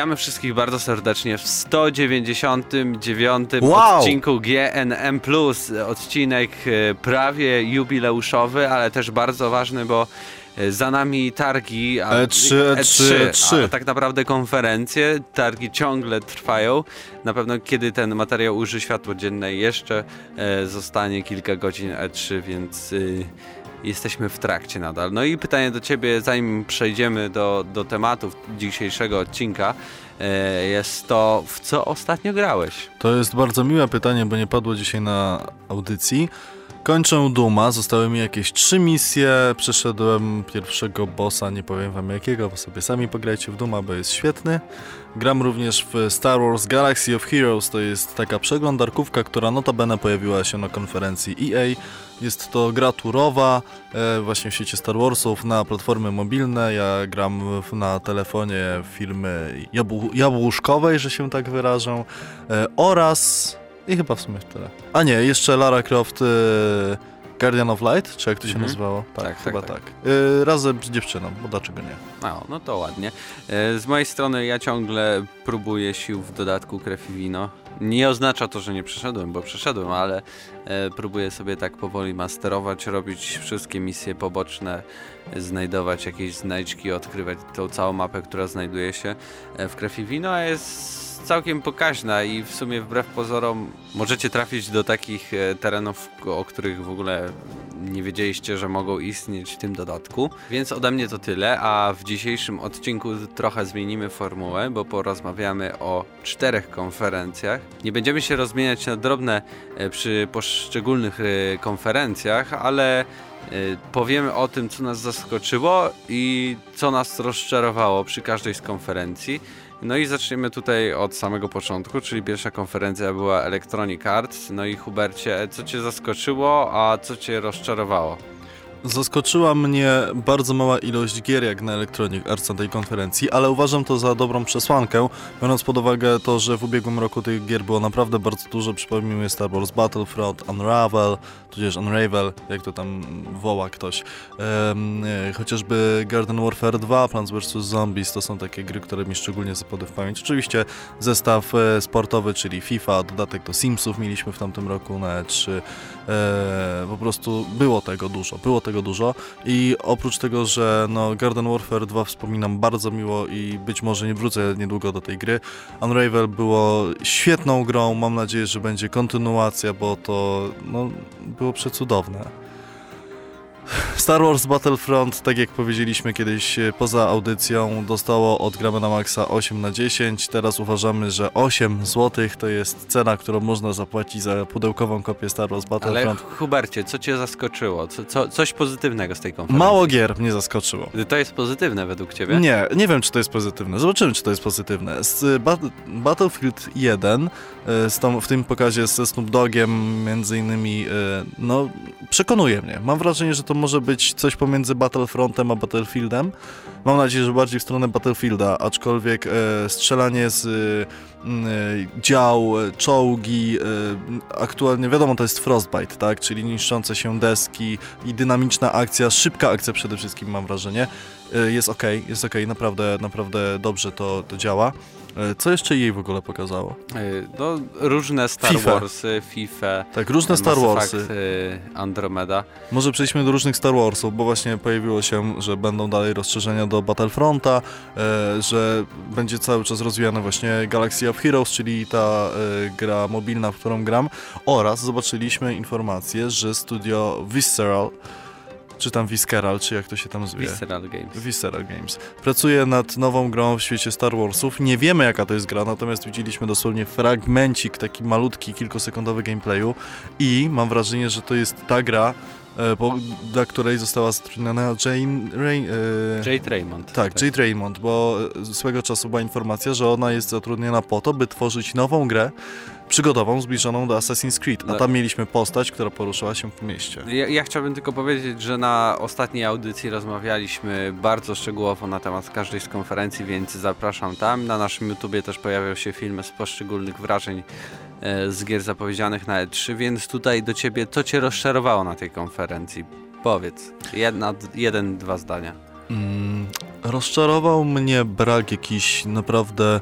Witamy wszystkich bardzo serdecznie w 199 Wow! odcinku GNM+. Odcinek e, prawie jubileuszowy, ale też bardzo ważny, bo e, za nami targi, a, E3, E3, E3. a tak naprawdę konferencje, targi ciągle trwają. Na pewno kiedy ten materiał ujrzy światło dzienne jeszcze e, zostanie kilka godzin E3, więc y, jesteśmy w trakcie nadal. No i pytanie do ciebie, zanim przejdziemy do, do tematów dzisiejszego odcinka, e, jest to, w co ostatnio grałeś? To jest bardzo miłe pytanie, bo nie padło dzisiaj na audycji. Kończę Duma, zostały mi jakieś trzy misje, przeszedłem pierwszego bossa, nie powiem wam jakiego, bo sobie sami pograjcie w Duma, bo jest świetny. Gram również w Star Wars Galaxy of Heroes, to jest taka przeglądarkówka, która notabene pojawiła się na konferencji EA. Jest to gra turowa, e, właśnie w świecie Star Warsów, na platformy mobilne. Ja gram na telefonie firmy jabł jabłuszkowej, że się tak wyrażę, e, oraz chyba w sumie tyle. A nie, jeszcze Lara Croft e, Guardian of Light, czy jak to się Mhm. nazywało? Tak, Tak, tak, chyba tak. tak. E, razem z dziewczyną, bo dlaczego nie? O, no to ładnie. E, Z mojej strony ja ciągle próbuję sił w dodatku krew i wino. Nie oznacza to, że nie przeszedłem, bo przeszedłem, ale próbuję sobie tak powoli masterować, robić wszystkie misje poboczne, znajdować jakieś znajdźki, odkrywać tą całą mapę, która znajduje się w krew i wino, a jest całkiem pokaźna i w sumie wbrew pozorom możecie trafić do takich e, terenów, o których w ogóle nie wiedzieliście, że mogą istnieć w tym dodatku. Więc ode mnie to tyle, a w dzisiejszym odcinku trochę zmienimy formułę, bo porozmawiamy o czterech konferencjach. Nie będziemy się rozmieniać na drobne e, przy poszczególnych e, konferencjach, ale powiemy o tym, co nas zaskoczyło i co nas rozczarowało przy każdej z konferencji. No i zaczniemy tutaj od samego początku, czyli pierwsza konferencja była Electronic Arts. No i Hubercie, co Cię zaskoczyło, a co Cię rozczarowało? Zaskoczyła mnie bardzo mała ilość gier jak na Electronic Arts na tej konferencji, ale uważam to za dobrą przesłankę, biorąc pod uwagę to, że w ubiegłym roku tych gier było naprawdę bardzo dużo. Przypomnijmy Star Wars Battlefront, Unravel, tudzież Unravel, jak to tam woła ktoś. E, chociażby Garden Warfare 2, Plants vs. Zombies, to są takie gry, które mi szczególnie zapadły w pamięć. Oczywiście zestaw e, sportowy, czyli FIFA, dodatek do Simsów mieliśmy w tamtym roku na E3. E, po prostu było tego dużo, było tego dużo. I oprócz tego, że no Garden Warfare 2 wspominam bardzo miło i być może nie wrócę niedługo do tej gry, Unravel było świetną grą, mam nadzieję, że będzie kontynuacja, bo to no, było przecudowne. Star Wars Battlefront, tak jak powiedzieliśmy kiedyś e, poza audycją, dostało od Gramy na Maxa 8 na 10. Teraz uważamy, że 8 zł to jest cena, którą można zapłacić za pudełkową kopię Star Wars Ale Battlefront. Hubercie, co Cię zaskoczyło? Co, co, coś pozytywnego z tej konferencji? Mało gier mnie zaskoczyło. To jest pozytywne według Ciebie? Nie, nie wiem, czy to jest pozytywne. Zobaczymy, czy to jest pozytywne. Z y, Bat Battlefield 1, y, z tą, w tym pokazie ze Snoop Dogiem, między innymi, no, przekonuje mnie. Mam wrażenie, że to może być coś pomiędzy Battlefrontem a Battlefieldem. Mam nadzieję, że bardziej w stronę Battlefielda, aczkolwiek y, strzelanie z dział, y, czołgi, y, aktualnie wiadomo, to jest Frostbite, tak? Czyli niszczące się deski i dynamiczna akcja, szybka akcja przede wszystkim, mam wrażenie. Y, jest ok, jest ok, naprawdę, naprawdę dobrze to, to działa. Y, Co jeszcze jej w ogóle pokazało? Y, No, różne Star FIFA. Warsy, FIFA, Tak, różne Star Mass Warsy. Effect, y, Andromeda. Może przejdźmy do różnych Star Warsów, bo właśnie pojawiło się, że będą dalej rozszerzenia do Battlefronta, że będzie cały czas rozwijana właśnie Galaxy of Heroes, czyli ta e, gra mobilna, w którą gram, oraz zobaczyliśmy informację, że studio Visceral, czy tam Visceral, czy jak to się tam zwie? Visceral Games. Visceral Games. Pracuje nad nową grą w świecie Star Warsów. Nie wiemy jaka to jest gra, natomiast widzieliśmy dosłownie fragmencik, taki malutki, kilkusekundowy gameplayu i mam wrażenie, że to jest ta gra, po, dla której została zatrudniona Jane... Rain, e, Jade Raymond. tak, Jade Raymond, bo e, swego czasu była informacja, że ona jest zatrudniona po to, by tworzyć nową grę przygodową zbliżoną do Assassin's Creed, a No. tam mieliśmy postać, która poruszała się po mieście. Ja, ja chciałbym tylko powiedzieć, że na ostatniej audycji rozmawialiśmy bardzo szczegółowo na temat każdej z konferencji, więc zapraszam tam. Na naszym YouTubie też pojawią się filmy z poszczególnych wrażeń e, z gier zapowiedzianych na E3, więc tutaj do ciebie, co cię rozczarowało na tej konferencji? Powiedz, jedna, jeden, dwa zdania. Mm, rozczarował mnie brak jakichś naprawdę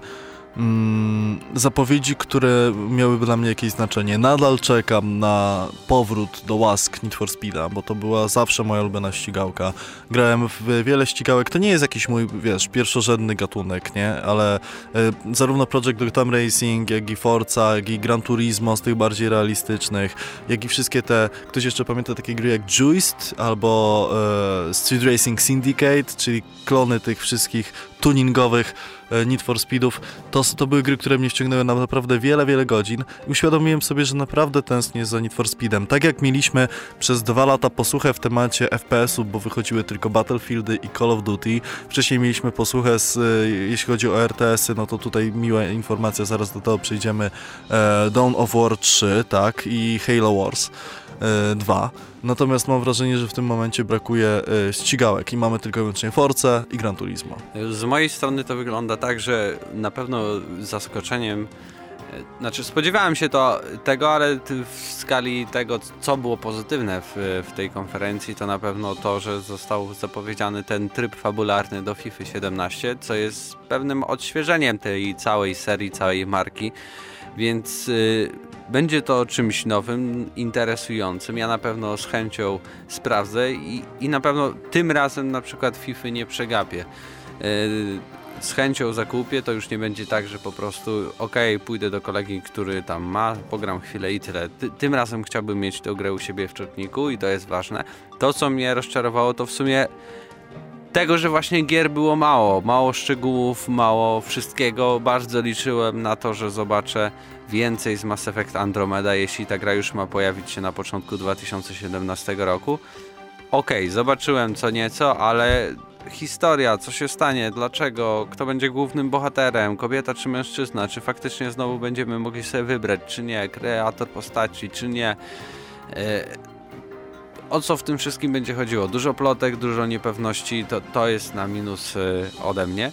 mm, zapowiedzi, które miałyby dla mnie jakieś znaczenie. Nadal czekam na powrót do łask Need for Speeda, bo to była zawsze moja ulubiona ścigałka. Grałem w wiele ścigałek, to nie jest jakiś mój, wiesz, pierwszorzędny gatunek, nie? Ale e, zarówno Project Gotham Racing, jak i Forza, jak i Gran Turismo z tych bardziej realistycznych, jak i wszystkie te, ktoś jeszcze pamięta takie gry jak Juiced albo e, Street Racing Syndicate, czyli klony tych wszystkich tuningowych Need for Speedów, to, to były gry, które mnie ściągnęły na naprawdę wiele, wiele godzin i uświadomiłem sobie, że naprawdę tęsknię za Need for Speedem. Tak jak mieliśmy przez dwa lata posłuchę w temacie FPS-ów, bo wychodziły tylko Battlefieldy i Call of Duty. Wcześniej mieliśmy posłuchę, z, e, jeśli chodzi o RTS-y, no to tutaj miła informacja, zaraz do tego przejdziemy. E, Dawn of War 3, tak, i Halo Wars e, 2. Natomiast mam wrażenie, że w tym momencie brakuje e, ścigałek i mamy tylko i wyłącznie Force i Gran Turismo. Z mojej strony to wygląda tak, że na pewno zaskoczeniem, e, znaczy spodziewałem się to, tego, ale w skali tego, co było pozytywne w, w tej konferencji, to na pewno to, że został zapowiedziany ten tryb fabularny do FIFA 17, co jest pewnym odświeżeniem tej całej serii, całej marki. Więc y, będzie to czymś nowym, interesującym. Ja na pewno z chęcią sprawdzę i, i na pewno tym razem na przykład FIFA nie przegapię. Y, z chęcią zakupię, to już nie będzie tak, że po prostu okej, pójdę do kolegi, który tam ma, pogram chwilę i tyle. Ty, tym razem chciałbym mieć tę grę u siebie w czytniku i to jest ważne. To, co mnie rozczarowało, to w sumie tego, że właśnie gier było mało, mało szczegółów, mało wszystkiego. Bardzo liczyłem na to, że zobaczę więcej z Mass Effect Andromeda, jeśli ta gra już ma pojawić się na początku 2017 roku. Okej, zobaczyłem co nieco, ale historia, co się stanie, dlaczego, kto będzie głównym bohaterem, kobieta czy mężczyzna, czy faktycznie znowu będziemy mogli sobie wybrać, czy nie, kreator postaci, czy nie. E, o co w tym wszystkim będzie chodziło? Dużo plotek, dużo niepewności, to, to jest na minus y, ode mnie.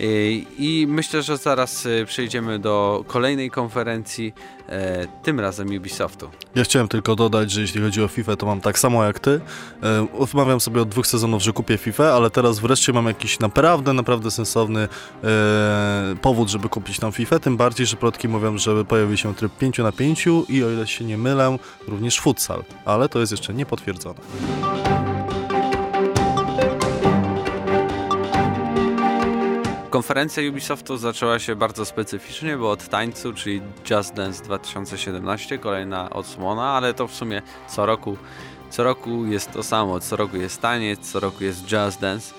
Y, I myślę, że zaraz y, przejdziemy do kolejnej konferencji, e, tym razem Ubisoftu. Ja chciałem tylko dodać, że jeśli chodzi o FIFA, to mam tak samo jak ty. E, Odmawiam sobie od dwóch sezonów, że kupię FIFA, ale teraz wreszcie mam jakiś naprawdę, naprawdę sensowny e, powód, żeby kupić tą FIFA. Tym bardziej, że plotki mówią, że pojawi się tryb 5 na 5 i o ile się nie mylę, również futsal. Ale to jest jeszcze niepotwierdzone. Konferencja Ubisoftu zaczęła się bardzo specyficznie, bo od tańcu, czyli Just Dance 2017, kolejna odsłona, ale to w sumie co roku, co roku jest to samo, co roku jest taniec, co roku jest Just Dance.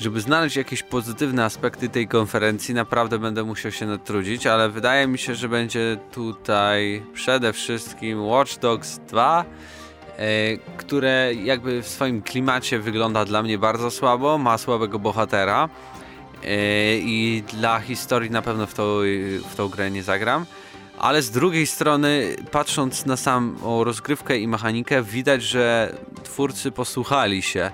Żeby znaleźć jakieś pozytywne aspekty tej konferencji, naprawdę będę musiał się natrudzić, ale wydaje mi się, że będzie tutaj przede wszystkim Watch Dogs 2, e, które jakby w swoim klimacie wygląda dla mnie bardzo słabo, ma słabego bohatera. Yy, i dla historii na pewno w tą, w tą grę nie zagram. Ale z drugiej strony, patrząc na samą rozgrywkę i mechanikę, widać, że twórcy posłuchali się.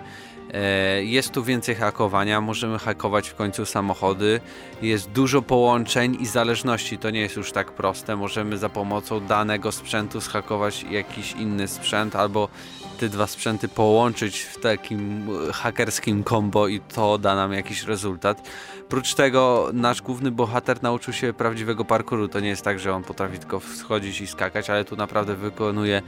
Yy, Jest tu więcej hakowania, możemy hakować w końcu samochody, jest dużo połączeń i zależności, to nie jest już tak proste. Możemy za pomocą danego sprzętu zhakować jakiś inny sprzęt albo te dwa sprzęty połączyć w takim e, hakerskim combo i to da nam jakiś rezultat. Prócz tego nasz główny bohater nauczył się prawdziwego parkouru. To nie jest tak, że on potrafi tylko wschodzić i skakać, ale tu naprawdę wykonuje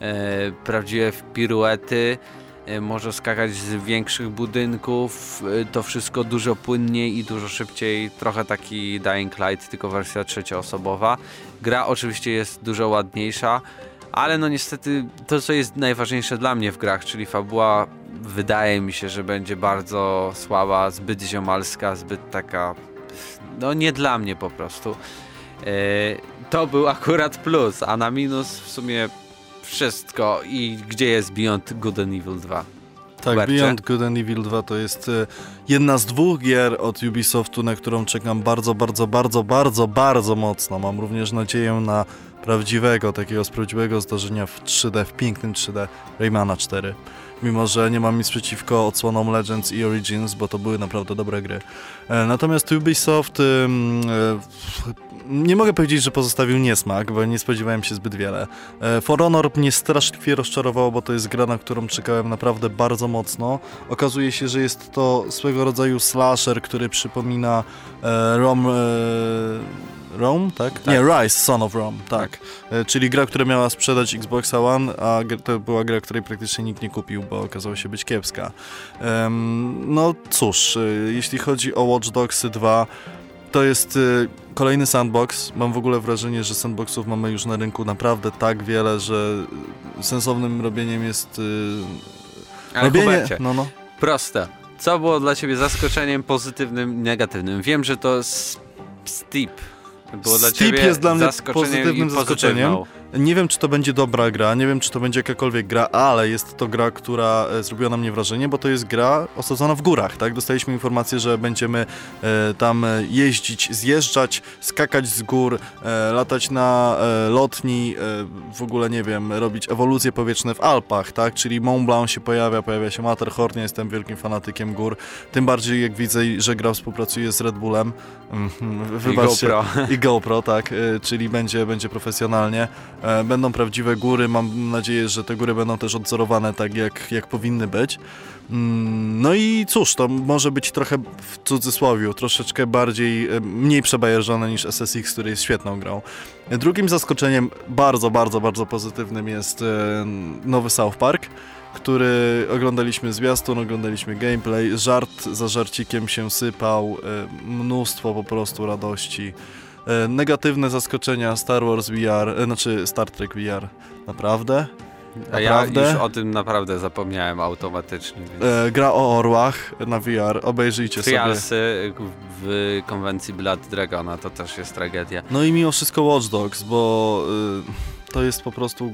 e, prawdziwe piruety. E, może skakać z większych budynków. E, to wszystko dużo płynniej i dużo szybciej. Trochę taki Dying Light, tylko wersja trzecioosobowa. Gra oczywiście jest dużo ładniejsza. Ale no niestety to, co jest najważniejsze dla mnie w grach, czyli fabuła, wydaje mi się, że będzie bardzo słaba, zbyt ziomalska, zbyt taka. No nie dla mnie po prostu. E, to był akurat plus, a na minus w sumie wszystko. I gdzie jest Beyond Good and Evil 2? Tak, Hubercie? Beyond Good and Evil 2 to jest e, jedna z dwóch gier od Ubisoftu, na którą czekam bardzo, bardzo, bardzo, bardzo, bardzo mocno. Mam również nadzieję na prawdziwego, takiego z prawdziwego zdarzenia w 3D, w pięknym 3D Raymana 4. Mimo, że nie mam nic przeciwko odsłonom Legends i Origins, bo to były naprawdę dobre gry. E, Natomiast Ubisoft e, nie mogę powiedzieć, że pozostawił niesmak, bo nie spodziewałem się zbyt wiele. E, For Honor mnie straszliwie rozczarowało, bo to jest gra, na którą czekałem naprawdę bardzo mocno. Okazuje się, że jest to swego rodzaju slasher, który przypomina Rom... Rome, tak? Tak. Nie, Rise, Son of Rome, tak. E, Czyli gra, która miała sprzedać Xboxa One, a to była gra, której praktycznie nikt nie kupił, bo okazała się być kiepska. No cóż, e, jeśli chodzi o Watch Dogs 2, to jest e, kolejny sandbox. Mam w ogóle wrażenie, że sandboxów mamy już na rynku naprawdę tak wiele, że sensownym robieniem jest Ale robienie... Hubercie, No, no. proste. Co było dla ciebie zaskoczeniem pozytywnym i negatywnym? Wiem, że to Steep było dla Steep ciebie jest dla mnie pozytywnym zaskoczeniem. Nie wiem, czy to będzie dobra gra, nie wiem, czy to będzie jakakolwiek gra, ale jest to gra, która e, zrobiła na mnie wrażenie, bo to jest gra osadzona w górach, tak? Dostaliśmy informację, że będziemy e, tam e, jeździć, zjeżdżać, skakać z gór, e, latać na e, lotni, e, w ogóle, nie wiem, robić ewolucje powietrzne w Alpach, tak? Czyli Mont Blanc się pojawia, pojawia się Matterhorn, ja jestem wielkim fanatykiem gór, tym bardziej jak widzę, że gra współpracuje z Red Bullem. Mhm, I Wybaczcie, GoPro. i GoPro, tak, czyli będzie, będzie profesjonalnie. E, Będą prawdziwe góry, mam nadzieję, że te góry będą też odzorowane tak, jak, jak powinny być. Mm, No i cóż, to może być trochę w cudzysłowiu, troszeczkę bardziej, e, mniej przebajeżone niż SSX, który jest świetną grą. Drugim zaskoczeniem, bardzo, bardzo, bardzo pozytywnym jest e, nowy South Park który oglądaliśmy zwiastun, oglądaliśmy gameplay, żart za żarcikiem się sypał, mnóstwo po prostu radości. E, Negatywne zaskoczenia Star Wars VR, e, znaczy Star Trek VR. Naprawdę? A ja Naprawdę? już o tym naprawdę zapomniałem automatycznie. Więc... E, gra o orłach na VR, obejrzyjcie sobie. Trialsy w konwencji Blood Dragona to też jest tragedia. No i mimo wszystko Watch Dogs, bo y, to jest po prostu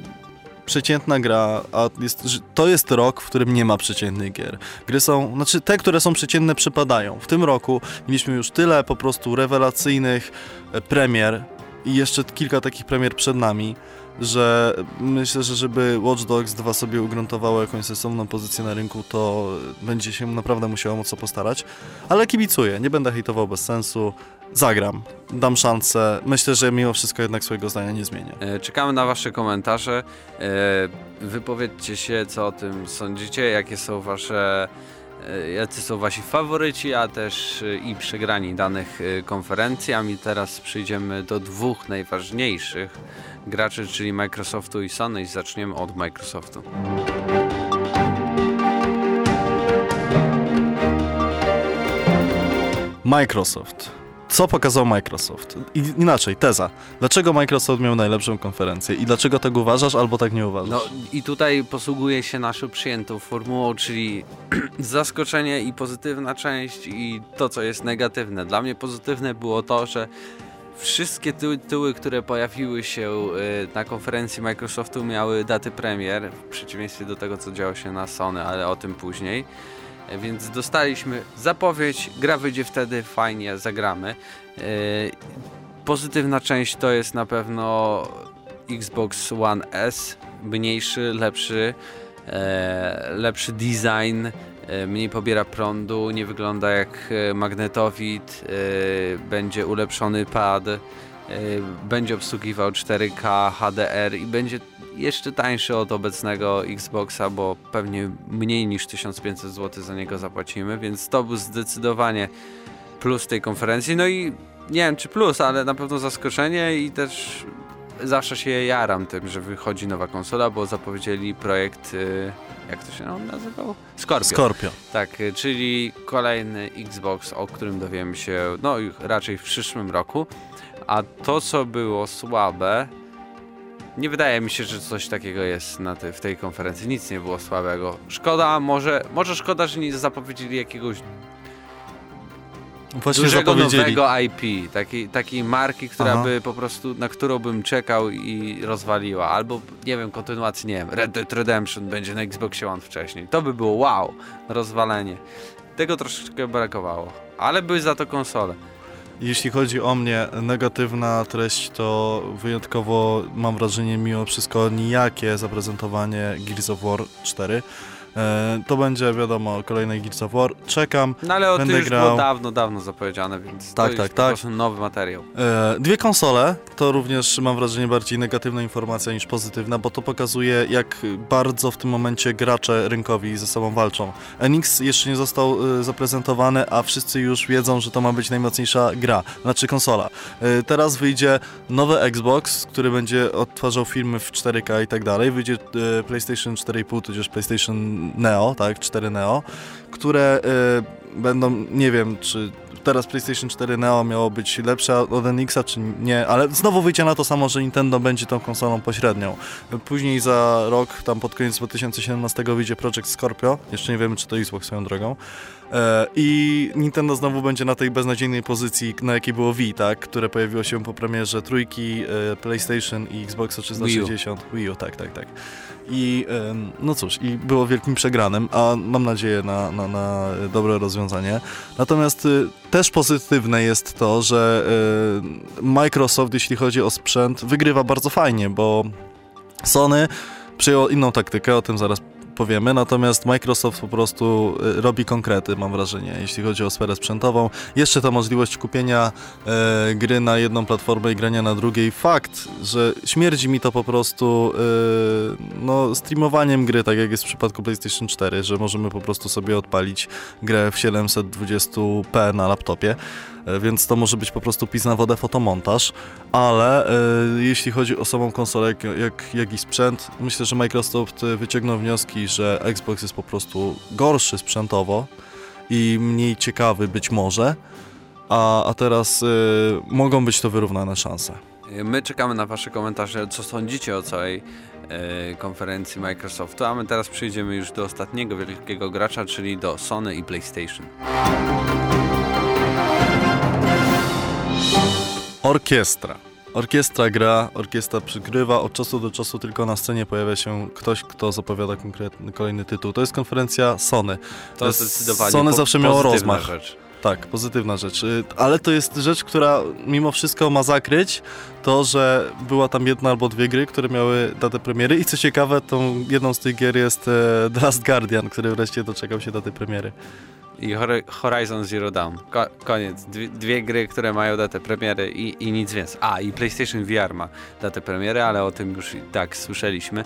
przeciętna gra, a jest, to jest rok, w którym nie ma przeciętnych gier. Gry są, znaczy te, które są przeciętne przypadają. W tym roku mieliśmy już tyle po prostu rewelacyjnych e, premier i jeszcze kilka takich premier przed nami, że myślę, że żeby Watch Dogs 2 sobie ugruntowało jakąś sensowną pozycję na rynku, to będzie się naprawdę musiało mocno postarać. Ale kibicuję, nie będę hejtował bez sensu. Zagram, dam szansę. Myślę, że mimo wszystko jednak swojego zdania nie zmienię. E, Czekamy na Wasze komentarze. E, Wypowiedzcie się, co o tym sądzicie, jakie są Wasze. e, Jacy są wasi faworyci, a też i przegrani danych konferencji. A mi teraz przyjdziemy do dwóch najważniejszych graczy, czyli Microsoftu i Sony. I zaczniemy od Microsoftu. Microsoft. Co pokazał Microsoft? I, inaczej, teza. Dlaczego Microsoft miał najlepszą konferencję i dlaczego tak uważasz albo tak nie uważasz? No i tutaj posługuje się naszą przyjętą formułą, czyli zaskoczenie i pozytywna część i to, co jest negatywne. Dla mnie pozytywne było to, że wszystkie tytuły, które pojawiły się y, na konferencji Microsoftu miały daty premier, w przeciwieństwie do tego, co działo się na Sony, ale o tym później. Więc dostaliśmy zapowiedź, gra wyjdzie wtedy, fajnie, zagramy. E, Pozytywna część to jest na pewno Xbox One S, mniejszy, lepszy, e, lepszy design, e, mniej pobiera prądu, nie wygląda jak magnetowid, będzie ulepszony pad, będzie obsługiwał 4K HDR i będzie jeszcze tańszy od obecnego Xboxa, bo pewnie mniej niż 1500 zł za niego zapłacimy, więc to był zdecydowanie plus tej konferencji. No i nie wiem czy plus, ale na pewno zaskoczenie i też zawsze się jaram tym, że wychodzi nowa konsola, bo zapowiedzieli projekt, y, jak to się nazywał? Scorpio. Scorpio. Tak, y, czyli kolejny Xbox, o którym dowiemy się no raczej w przyszłym roku. A to, co było słabe, nie wydaje mi się, że coś takiego jest na w tej konferencji. Nic nie było słabego. Szkoda, może, może szkoda, że nie zapowiedzieli jakiegoś Właśnie dużego nowego IP, takiej, takiej marki, która Aha. by po prostu, na którą bym czekał i rozwaliła. Albo, nie wiem, kontynuacji, nie wiem, Red Dead Redemption będzie na Xboxie One wcześniej. To by było wow, rozwalenie. Tego troszeczkę brakowało, ale były za to konsole. Jeśli chodzi o mnie, negatywna treść to wyjątkowo, mam wrażenie, mimo wszystko nijakie zaprezentowanie Gears of War 4. E, to będzie, wiadomo, kolejny Gears of War. Czekam. No ale o tym już grał. było dawno, dawno zapowiedziane, więc Tak, to tak, tak. nowy materiał. E, Dwie konsole to również mam wrażenie bardziej negatywna informacja niż pozytywna, bo to pokazuje jak bardzo w tym momencie gracze rynkowi ze sobą walczą. NX jeszcze nie został e, zaprezentowany, a wszyscy już wiedzą, że to ma być najmocniejsza gra, znaczy konsola. Teraz wyjdzie nowy Xbox, który będzie odtwarzał filmy w 4K i tak dalej. Wyjdzie PlayStation 4,5 tudzież PlayStation Neo, tak, 4 Neo, które e, będą, nie wiem, czy teraz PlayStation 4 Neo miało być lepsze od NX-a, czy nie, ale znowu wyjdzie na to samo, że Nintendo będzie tą konsolą pośrednią. Później za rok, tam pod koniec 2017 wyjdzie Project Scorpio, jeszcze nie wiemy, czy to Xbox swoją drogą. E, I Nintendo znowu będzie na tej beznadziejnej pozycji, na jakiej było Wii, tak? Które pojawiło się po premierze trójki, e, PlayStation i Xboxa 360. Wii U, tak, tak, tak. I no cóż, i było wielkim przegranym, a mam nadzieję na, na, na dobre rozwiązanie. Natomiast y, też pozytywne jest to, że y, Microsoft, jeśli chodzi o sprzęt, wygrywa bardzo fajnie, bo Sony przyjął inną taktykę, o tym zaraz powiemy, natomiast Microsoft po prostu y, robi konkrety, mam wrażenie, jeśli chodzi o sferę sprzętową. Jeszcze ta możliwość kupienia e, gry na jedną platformę i grania na drugiej. Fakt, że śmierdzi mi to po prostu e, no, streamowaniem gry, tak jak jest w przypadku PlayStation 4, że możemy po prostu sobie odpalić grę w 720p na laptopie. E, Więc to może być po prostu pis na wodę fotomontaż, ale e, jeśli chodzi o samą konsolę, jak, jak, jak i sprzęt, myślę, że Microsoft e, wyciągnął wnioski, że Xbox jest po prostu gorszy sprzętowo i mniej ciekawy być może, a, a teraz e, mogą być to wyrównane szanse. My czekamy na Wasze komentarze, co sądzicie o całej e, konferencji Microsoftu, a my teraz przejdziemy już do ostatniego wielkiego gracza, czyli do Sony i PlayStation. Orkiestra. Orkiestra gra, orkiestra przygrywa, od czasu do czasu tylko na scenie pojawia się ktoś, kto zapowiada konkretny kolejny tytuł. To jest konferencja Sony. To jest- zdecydowanie Sony po- zawsze miało rozmach. Rzecz. Tak, pozytywna rzecz. Y, Ale to jest rzecz, która mimo wszystko ma zakryć to, że była tam jedna albo dwie gry, które miały datę premiery i co ciekawe, tą jedną z tych gier jest e, The Last Guardian, który wreszcie doczekał się daty premiery. I Hor- Horizon Zero Dawn. Ko- koniec. Dwie, dwie gry, które mają datę premiery i, i nic więcej. A, i PlayStation VR ma datę premiery, ale o tym już i tak słyszeliśmy.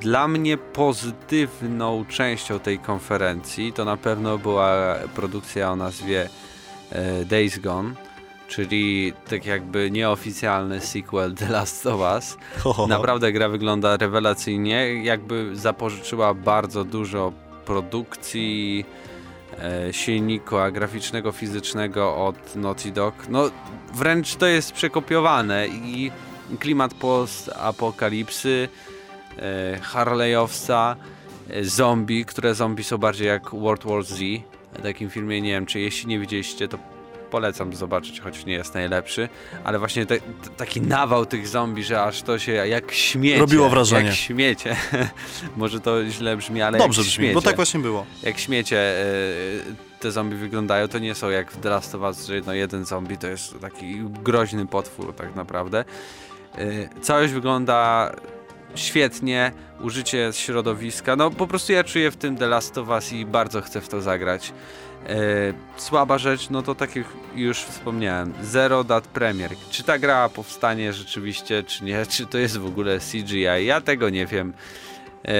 Dla mnie pozytywną częścią tej konferencji to na pewno była produkcja o nazwie e, Days Gone, czyli tak jakby nieoficjalny sequel The Last of Us. Naprawdę gra wygląda rewelacyjnie, jakby zapożyczyła bardzo dużo produkcji e, silnika graficznego, fizycznego od Naughty Dog. No wręcz to jest przekopiowane i klimat post-apokalipsy, e, Harley'owca, e, zombie, które zombie są bardziej jak World War Z. W takim filmie nie wiem, czy jeśli nie widzieliście, to polecam zobaczyć, choć nie jest najlepszy, ale właśnie te, taki nawał tych zombie, że aż to się jak śmiecie. Robiło wrażenie. Jak śmiecie. Może to źle brzmi, ale Dobrze brzmi, śmiecie. bo tak właśnie było. Jak śmiecie e, te zombie wyglądają, to nie są jak w The Last of Us, że no jeden zombie to jest taki groźny potwór tak naprawdę. E, Całość wygląda świetnie, użycie środowiska, no po prostu ja czuję w tym The Last of Us i bardzo chcę w to zagrać. E, słaba rzecz, no to tak jak już wspomniałem, zero dat premier. Czy ta gra powstanie rzeczywiście, czy nie? Czy to jest w ogóle CGI? Ja tego nie wiem. E,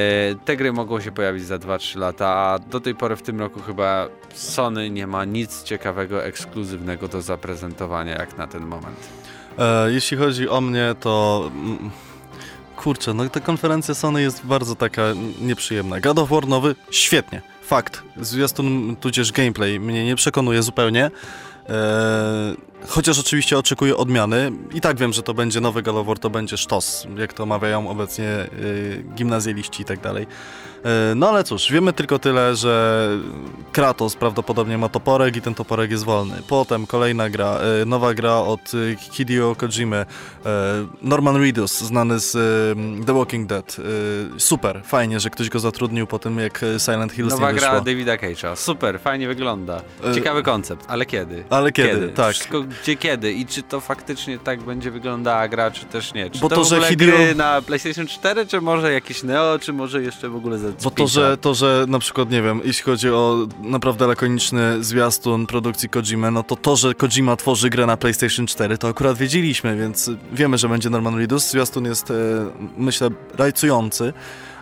te gry mogą się pojawić za 2-3 lata, a do tej pory w tym roku chyba Sony nie ma nic ciekawego, ekskluzywnego do zaprezentowania jak na ten moment. E, jeśli chodzi o mnie, to... Kurczę, no ta konferencja Sony jest bardzo taka nieprzyjemna. God of War nowy, świetnie, fakt. Zwiastun, tudzież gameplay mnie nie przekonuje zupełnie. E, chociaż oczywiście oczekuję odmiany. I tak wiem, że to będzie nowy War, to będzie sztos, jak to mawiają obecnie e, gimnazjaliści i tak dalej. E, no ale cóż, wiemy tylko tyle, że Kratos prawdopodobnie ma toporek i ten toporek jest wolny. Potem kolejna gra, e, nowa gra od e, Hideo Kojimy, Norman Reedus, znany z The Walking Dead. Super, fajnie, że ktoś go zatrudnił po tym, jak Silent Hills Nowa nie wyszło. gra Davida Cage'a, super, fajnie wygląda. Ciekawy koncept, ale kiedy? Ale kiedy? Tak. Wszystko gdzie kiedy i czy to faktycznie tak będzie wyglądała gra, czy też nie. Czy Bo to, to, że Hideo- gry na PlayStation 4, czy może jakieś Neo, czy może jeszcze w ogóle za Bo to że, to, że na przykład, nie wiem, jeśli chodzi o naprawdę lakoniczny zwiastun produkcji Kojimy, no to to, że Kojima tworzy grę na PlayStation 4, to akurat wiedzieliśmy, więc wiemy, że będzie Norman Reedus. Zwiastun jest, e, myślę, rajcujący,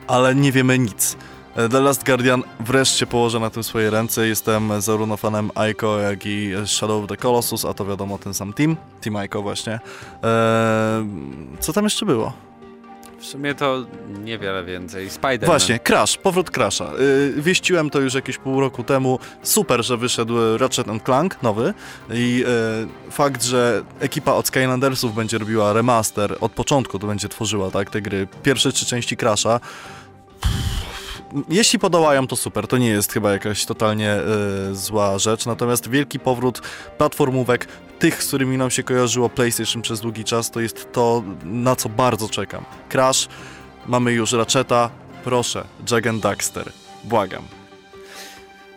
ale nie wiemy nic. The Last Guardian wreszcie położę na tym swoje ręce. Jestem zarówno fanem Aiko, jak i Shadow of the Colossus, a to wiadomo ten sam team. Team Aiko właśnie. E, co tam jeszcze było? W sumie to niewiele więcej. Spider-Man. Właśnie, Crash, powrót Crasha. Yy, wieściłem to już jakieś pół roku temu. Super, że wyszedł Ratchet Clank nowy i yy, fakt, że ekipa od Skylandersów będzie robiła remaster, od początku to będzie tworzyła, tak, te gry, pierwsze trzy części Crasha. Jeśli podołają, to super. To nie jest chyba jakaś totalnie e, zła rzecz. Natomiast wielki powrót platformówek, tych, z którymi nam się kojarzyło PlayStation przez długi czas, to jest to, na co bardzo czekam. Crash, mamy już Ratcheta, proszę, Jack Daxter, błagam.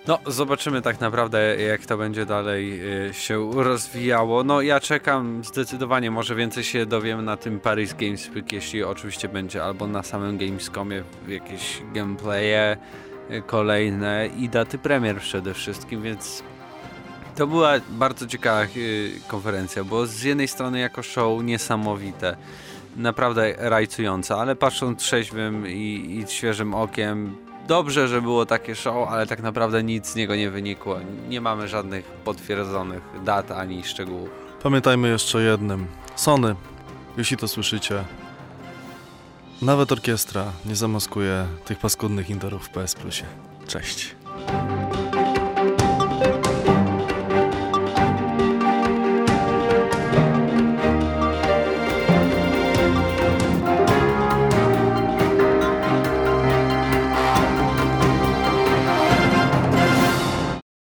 No, zobaczymy tak naprawdę, jak to będzie dalej y, się rozwijało. No, ja czekam zdecydowanie, może więcej się dowiem na tym Paris Games Week, jeśli oczywiście będzie, albo na samym Gamescomie jakieś gameplaye y, kolejne i daty premier przede wszystkim, więc to była bardzo ciekawa y, konferencja, bo z jednej strony jako show niesamowite, naprawdę rajcujące, ale patrząc trzeźwym i, i świeżym okiem, dobrze, że było takie show, ale tak naprawdę nic z niego nie wynikło. Nie mamy żadnych potwierdzonych dat ani szczegółów. Pamiętajmy jeszcze o jednym. Sony, jeśli to słyszycie, nawet orkiestra nie zamaskuje tych paskudnych interów w PS Plusie. Cześć.